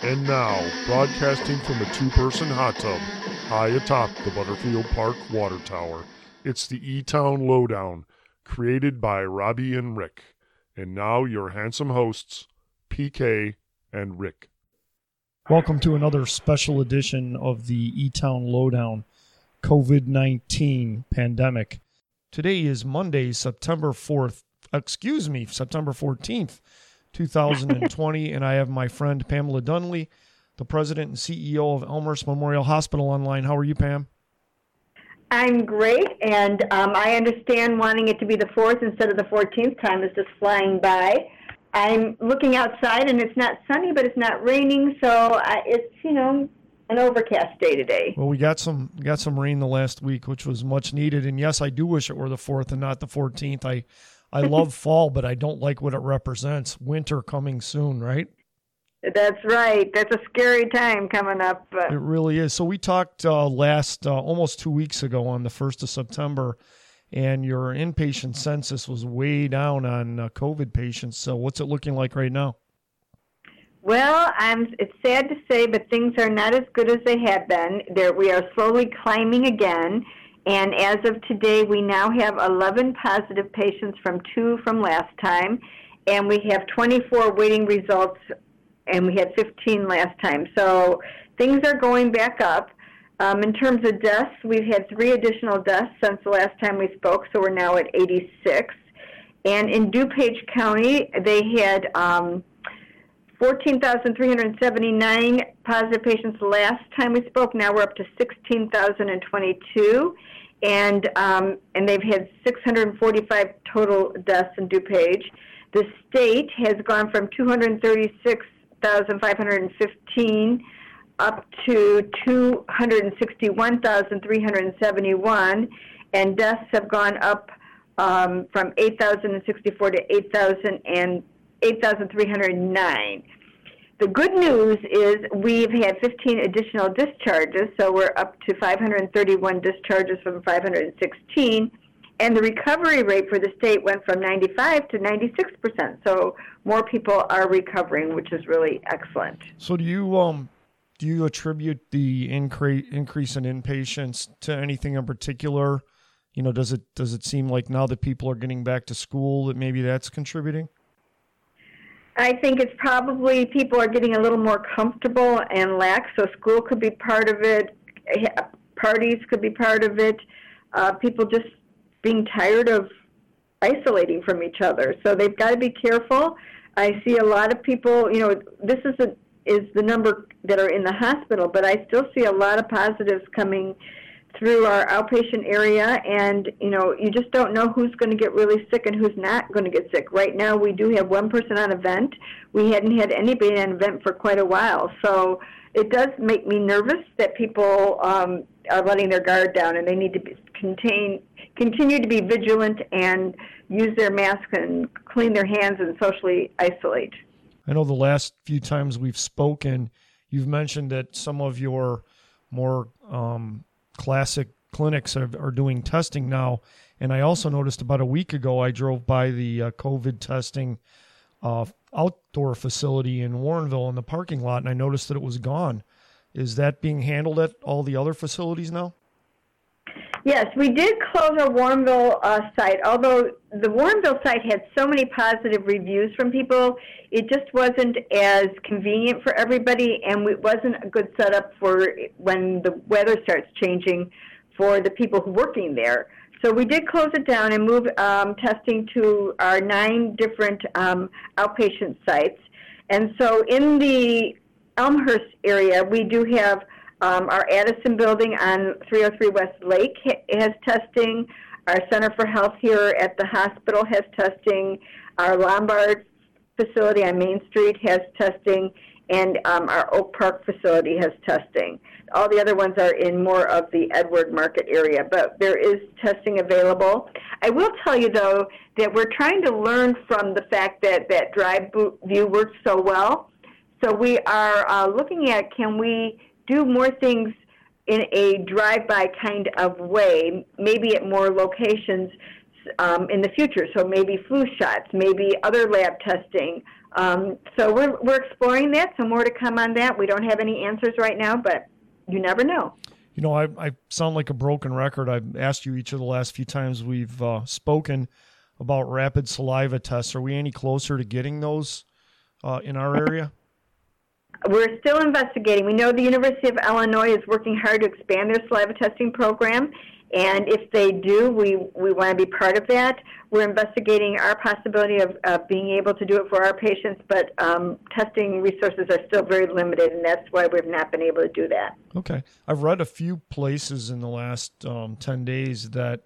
And now, broadcasting from a two person hot tub high atop the Butterfield Park Water Tower, it's the E Town Lowdown, created by Robbie and Rick. And now, your handsome hosts, PK and Rick. Welcome to another special edition of the E Town Lowdown COVID 19 pandemic. Today is Monday, September 4th, excuse me, September 14th, 2020, and I have my friend Pamela Dunley, the president and CEO of Elmhurst Memorial Hospital online. How are you, Pam? I'm great, and um, I understand wanting it to be the 4th instead of the 14th. Time is just flying by. I'm looking outside, and it's not sunny, but it's not raining, so I, it's, you know, an overcast day today. Well, we got some got some rain the last week, which was much needed. And yes, I do wish it were the fourth and not the fourteenth. I I love fall, but I don't like what it represents. Winter coming soon, right? That's right. That's a scary time coming up. It really is. So we talked uh, last uh, almost two weeks ago on the first of September, and your inpatient census was way down on uh, COVID patients. So what's it looking like right now? Well, I'm. It's sad to say, but things are not as good as they have been. There, we are slowly climbing again, and as of today, we now have 11 positive patients from two from last time, and we have 24 waiting results, and we had 15 last time. So things are going back up. Um, in terms of deaths, we've had three additional deaths since the last time we spoke, so we're now at 86. And in DuPage County, they had um, 14,379 positive patients last time we spoke. Now we're up to 16,022. And, um, and they've had 645 total deaths in DuPage. The state has gone from 236,515 up to 261,371, and deaths have gone up um, from 8,064 to 8,000 and 8,309. The good news is we've had 15 additional discharges, so we're up to 531 discharges from 516. And the recovery rate for the state went from 95 to 96 percent. So more people are recovering, which is really excellent. So do you um do you attribute the increase increase in inpatients to anything in particular? You know, does it does it seem like now that people are getting back to school that maybe that's contributing? I think it's probably people are getting a little more comfortable and lax, so school could be part of it, parties could be part of it, uh, people just being tired of isolating from each other. So they've got to be careful. I see a lot of people, you know, this is a, is the number that are in the hospital, but I still see a lot of positives coming through our outpatient area and you know you just don't know who's going to get really sick and who's not going to get sick. Right now we do have one person on a vent. We hadn't had anybody on a vent for quite a while so it does make me nervous that people um, are letting their guard down and they need to be, contain continue to be vigilant and use their mask and clean their hands and socially isolate. I know the last few times we've spoken you've mentioned that some of your more um, classic clinics are, are doing testing now. And I also noticed about a week ago, I drove by the uh, COVID testing uh, outdoor facility in Warrenville in the parking lot, and I noticed that it was gone. Is that being handled at all the other facilities now? Yes, we did close our Warrenville uh, site. Although the Warrenville site had so many positive reviews from people, it just wasn't as convenient for everybody, and it wasn't a good setup for when the weather starts changing for the people working there. So we did close it down and move um, testing to our nine different um, outpatient sites. And so in the Elmhurst area, we do have um, our Addison building on 303 West Lake has testing. Our Center for Health here at the hospital has testing. Our Lombard facility on Main Street has testing. And um, our Oak Park facility has testing. All the other ones are in more of the Edward Market area, but there is testing available. I will tell you, though, that we're trying to learn from the fact that that drive view works so well. So we are uh, looking at can we do more things in a drive-by kind of way, maybe at more locations, um, in the future. So maybe flu shots, maybe other lab testing. Um, so we're, we're exploring that. So more to come on that. We don't have any answers right now, but you never know. You know, I, I sound like a broken record. I've asked you each of the last few times we've uh, spoken about rapid saliva tests. Are we any closer to getting those uh, in our area? We're still investigating. We know the University of Illinois is working hard to expand their saliva testing program, and if they do, we, we want to be part of that. We're investigating our possibility of, being able to do it for our patients, but um, testing resources are still very limited, and that's why we've not been able to do that. Okay. I've read a few places in the last um, 10 days that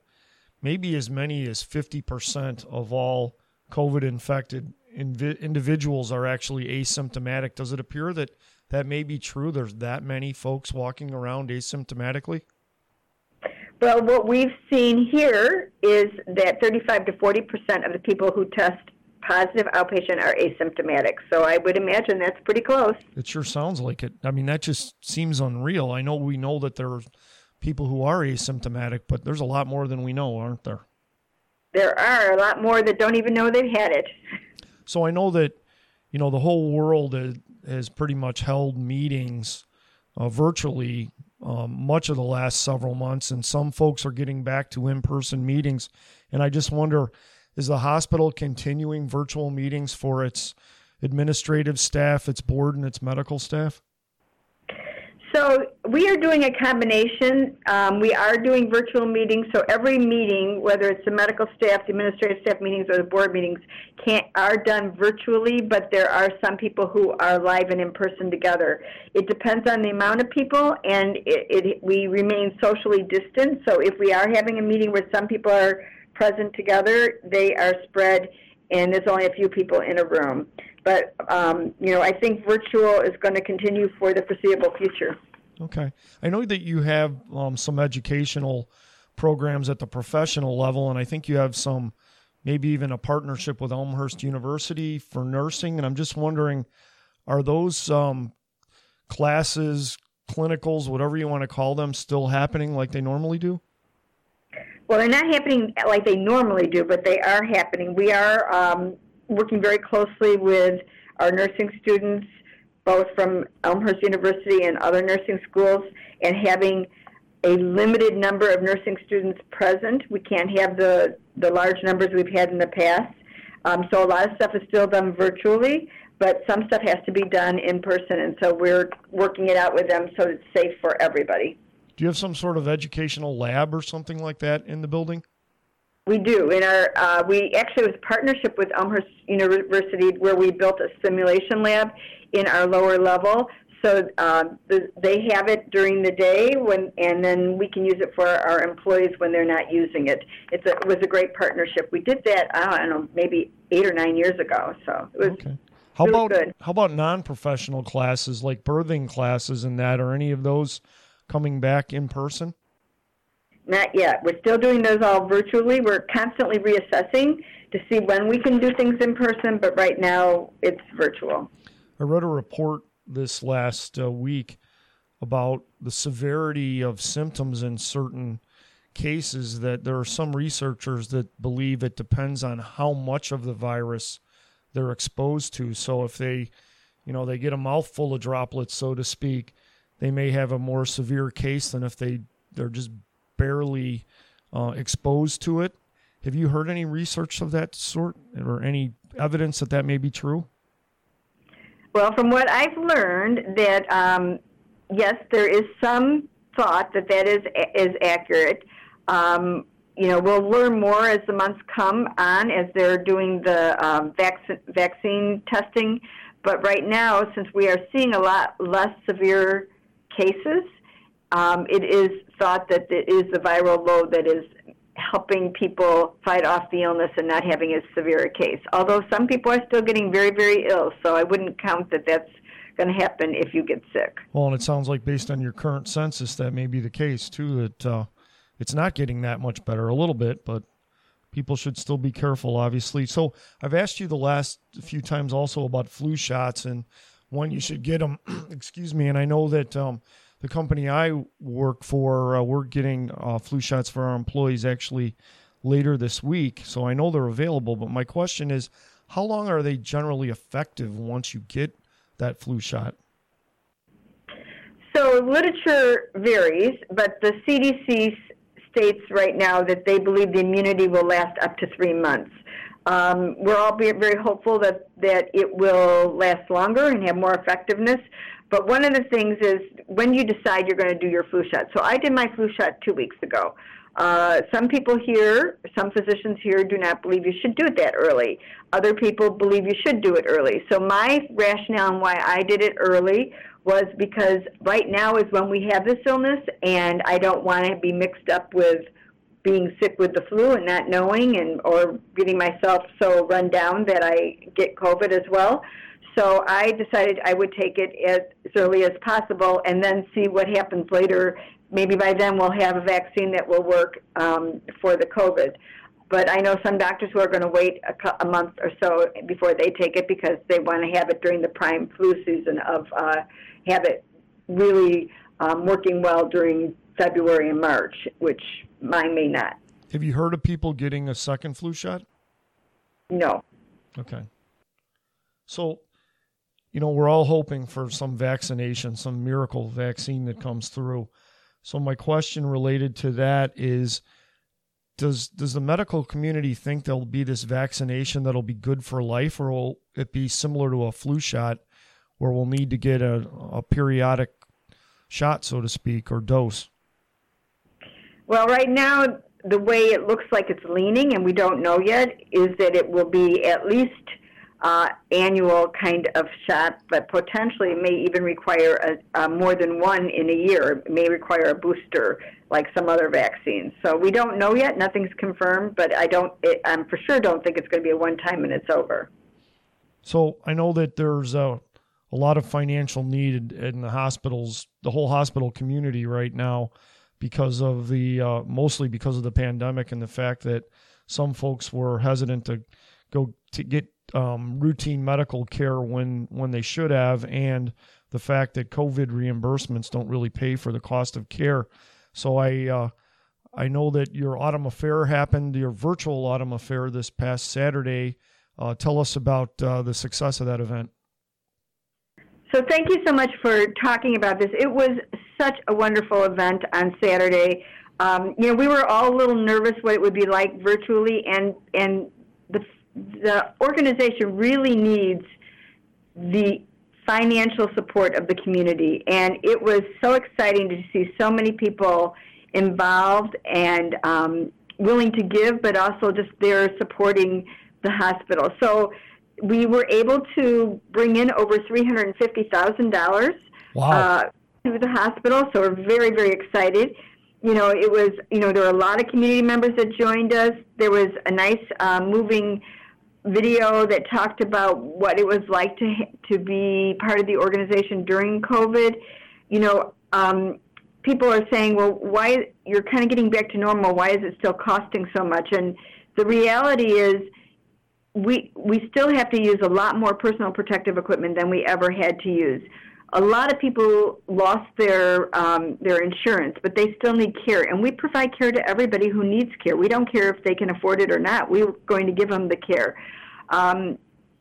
maybe as many as 50% of all COVID infected invi- individuals are actually asymptomatic. Does it appear that that may be true? There's that many folks walking around asymptomatically? Well, what we've seen here is that 35 to 40 percent of the people who test positive outpatient are asymptomatic. So I would imagine that's pretty close. It sure sounds like it. I mean, that just seems unreal. I know we know that there are people who are asymptomatic, but there's a lot more than we know, aren't there? There are a lot more that don't even know they've had it. So I know that, you know, the whole world has pretty much held meetings uh, virtually um, much of the last several months, and some folks are getting back to in person meetings. And I just wonder is the hospital continuing virtual meetings for its administrative staff, its board, and its medical staff? So we are doing a combination. Um, we are doing virtual meetings. So every meeting, whether it's the medical staff, the administrative staff meetings, or the board meetings, can are done virtually. But there are some people who are live and in person together. It depends on the amount of people, and it, it, we remain socially distant. So if we are having a meeting where some people are present together, they are spread, and there's only a few people in a room. But um, you know, I think virtual is going to continue for the foreseeable future. Okay, I know that you have um, some educational programs at the professional level, and I think you have some, maybe even a partnership with Elmhurst University for nursing. And I'm just wondering, are those um, classes, clinicals, whatever you want to call them, still happening like they normally do? Well, they're not happening like they normally do, but they are happening. We are um, working very closely with our nursing students, both from Elmhurst University and other nursing schools, and having a limited number of nursing students present. We can't have the, the large numbers we've had in the past. Um, so a lot of stuff is still done virtually, but some stuff has to be done in person, and so we're working it out with them so it's safe for everybody. Do you have some sort of educational lab or something like that in the building? We do. In our, uh, we actually was a partnership with Elmhurst University where we built a simulation lab in our lower level. So um, the, they have it during the day when, and then we can use it for our employees when they're not using it. It's a, it was a great partnership. We did that. I don't know, maybe eight or nine years ago. So it was. Okay. How really about good. how about non-professional classes like birthing classes and that? Are any of those coming back in person? Not yet. We're still doing those all virtually. We're constantly reassessing to see when we can do things in person, but right now it's virtual. I wrote a report this last uh, week about the severity of symptoms in certain cases that there are some researchers that believe it depends on how much of the virus they're exposed to. So if they, you know, they get a mouthful of droplets, so to speak, they may have a more severe case than if they they're just barely uh, exposed to it. Have you heard any research of that sort or any evidence that that may be true? Well, from what I've learned, that um, yes, there is some thought that that is is accurate. Um, you know, we'll learn more as the months come on as they're doing the um, vaccine vaccine testing. But right now, since we are seeing a lot less severe cases, um, it is thought that it is the viral load that is helping people fight off the illness and not having as severe a case. Although some people are still getting very, very ill, so I wouldn't count that that's going to happen if you get sick. Well, and it sounds like based on your current census, that may be the case too. That uh, it's not getting that much better, a little bit, but people should still be careful, obviously. So I've asked you the last few times also about flu shots and when you should get them. excuse me, and I know that. Um, the company I work for, uh, we're getting uh, flu shots for our employees actually later this week. So I know they're available, but my question is how long are they generally effective once you get that flu shot? So literature varies, but the CDC states right now that they believe the immunity will last up to three months. Um, we're all very hopeful that, that it will last longer and have more effectiveness. But one of the things is when you decide you're going to do your flu shot. So I did my flu shot two weeks ago. Uh, some people here, some physicians here do not believe you should do it that early. Other people believe you should do it early. So my rationale and why I did it early was because right now is when we have this illness, and I don't want to be mixed up with being sick with the flu and not knowing, and or getting myself so run down that I get COVID as well. So I decided I would take it as early as possible, and then see what happens later maybe by then we'll have a vaccine that will work um, for the COVID. But I know some doctors who are going to wait a, a, month or so before they take it because they want to have it during the prime flu season of uh, have it really um, working well during February and March, which mine may not. Have you heard of people getting a second flu shot? No. Okay. So, you know, we're all hoping for some vaccination, some miracle vaccine that comes through. So my question related to that is does does the medical community think there'll be this vaccination that'll be good for life or will it be similar to a flu shot where we'll need to get a, a periodic shot so to speak or dose? Well, right now the way it looks like it's leaning and we don't know yet is that it will be at least uh, annual kind of shot, but potentially may even require a, a more than one in a year. It may require a booster, like some other vaccines. So we don't know yet. Nothing's confirmed, but I don't. It, I'm for sure don't think it's going to be a one time and it's over. So I know that there's a, a lot of financial need in the hospitals, the whole hospital community right now, because of the uh, mostly because of the pandemic and the fact that some folks were hesitant to go to get um, routine medical care when when they should have, and the fact that COVID reimbursements don't really pay for the cost of care. So I uh, I know that your autumn affair happened, your virtual autumn affair this past Saturday. Uh, tell us about uh, the success of that event. So thank you so much for talking about this. It was such a wonderful event on Saturday. Um, you know, we were all a little nervous what it would be like virtually, and and the organization really needs the financial support of the community. And it was so exciting to see so many people involved and um, willing to give, but also just there supporting the hospital. So we were able to bring in over $350,000 wow. uh, to the hospital. So we're very, very excited. You know, it was, you know, there were a lot of community members that joined us. There was a nice uh, moving video that talked about what it was like to to be part of the organization during COVID. You know, um, people are saying, "Well, why you're kind of getting back to normal? Why is it still costing so much?" And the reality is, we we still have to use a lot more personal protective equipment than we ever had to use. A lot of people lost their um, their insurance, but they still need care, and we provide care to everybody who needs care. We don't care if they can afford it or not. We're going to give them the care. Um,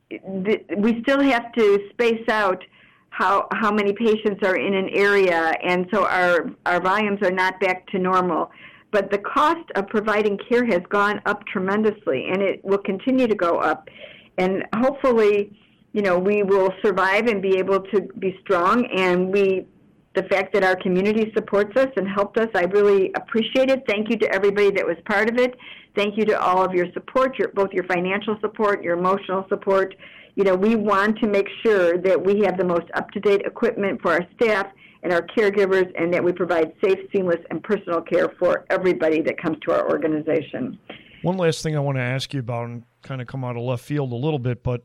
th- we still have to space out how how many patients are in an area, and so our our volumes are not back to normal. But the cost of providing care has gone up tremendously, and it will continue to go up. And hopefully, you know, we will survive and be able to be strong. And we, the fact that our community supports us and helped us, I really appreciate it. Thank you to everybody that was part of it. Thank you to all of your support, your, both your financial support, your emotional support. You know, we want to make sure that we have the most up-to-date equipment for our staff and our caregivers, and that we provide safe, seamless, and personal care for everybody that comes to our organization. One last thing I want to ask you about, and kind of come out of left field a little bit, but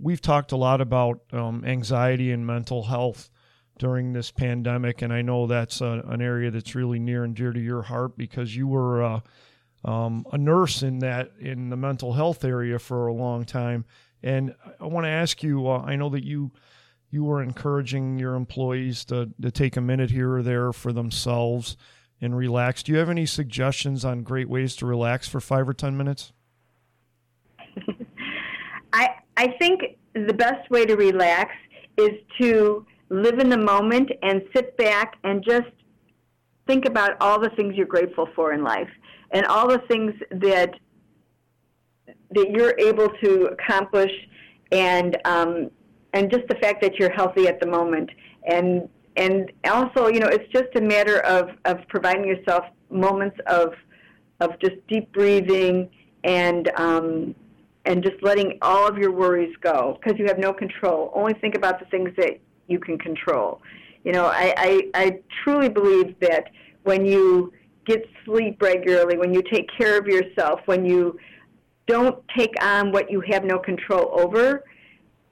we've talked a lot about um, anxiety and mental health during this pandemic, and I know that's a, an area that's really near and dear to your heart because you were uh, um, a nurse in that in the mental health area for a long time. And I want to ask you. Uh, I know that you you were encouraging your employees to to take a minute here or there for themselves and relax. Do you have any suggestions on great ways to relax for five or 10 minutes? I, I think the best way to relax is to live in the moment and sit back and just think about all the things you're grateful for in life and all the things that that you're able to accomplish and um, and just the fact that you're healthy at the moment. And and also you know it's just a matter of of providing yourself moments of of just deep breathing and um, and just letting all of your worries go because you have no control. Only think about the things that you can control. You know, I, I, I truly believe that when you get sleep regularly, when you take care of yourself, when you don't take on what you have no control over,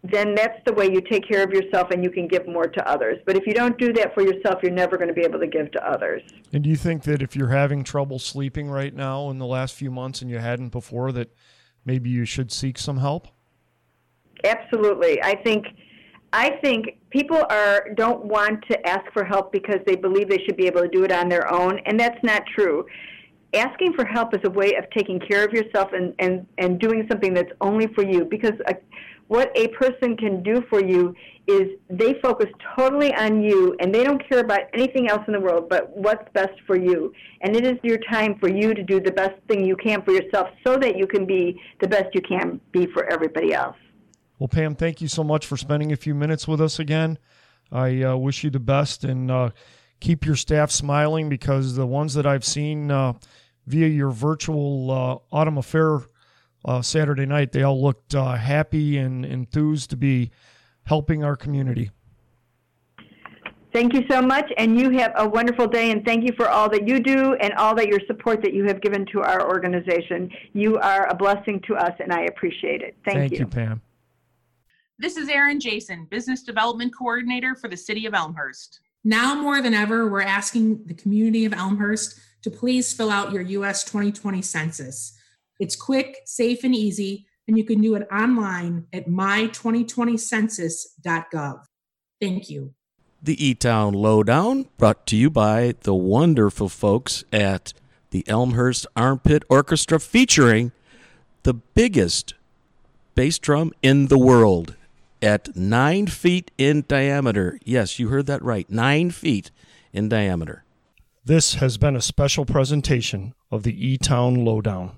then that's the way you take care of yourself and you can give more to others. But if you don't do that for yourself, you're never going to be able to give to others. And do you think that if you're having trouble sleeping right now in the last few months and you hadn't before, that maybe you should seek some help? Absolutely. I think I think people are don't want to ask for help because they believe they should be able to do it on their own, and that's not true. Asking for help is a way of taking care of yourself and, and, and doing something that's only for you because a, what a person can do for you is they focus totally on you and they don't care about anything else in the world but what's best for you. And it is your time for you to do the best thing you can for yourself so that you can be the best you can be for everybody else. Well, Pam, thank you so much for spending a few minutes with us again. I uh, wish you the best and uh, keep your staff smiling because the ones that I've seen uh, via your virtual uh, autumn affair uh, Saturday night, they all looked uh, happy and enthused to be helping our community. Thank you so much, and you have a wonderful day, and thank you for all that you do and all that your support that you have given to our organization. You are a blessing to us, and I appreciate it. Thank, Thank you, Pam. This is Erin Jason, Business Development Coordinator for the City of Elmhurst. Now more than ever, we're asking the community of Elmhurst to please fill out your US 2020 census. It's quick, safe, and easy, and you can do it online at my2020census.gov. Thank you. The E Town Lowdown, brought to you by the wonderful folks at the Elmhurst Armpit Orchestra, featuring the biggest bass drum in the world at nine feet in diameter. Yes, you heard that right. Nine feet in diameter. This has been a special presentation of the E Town Lowdown.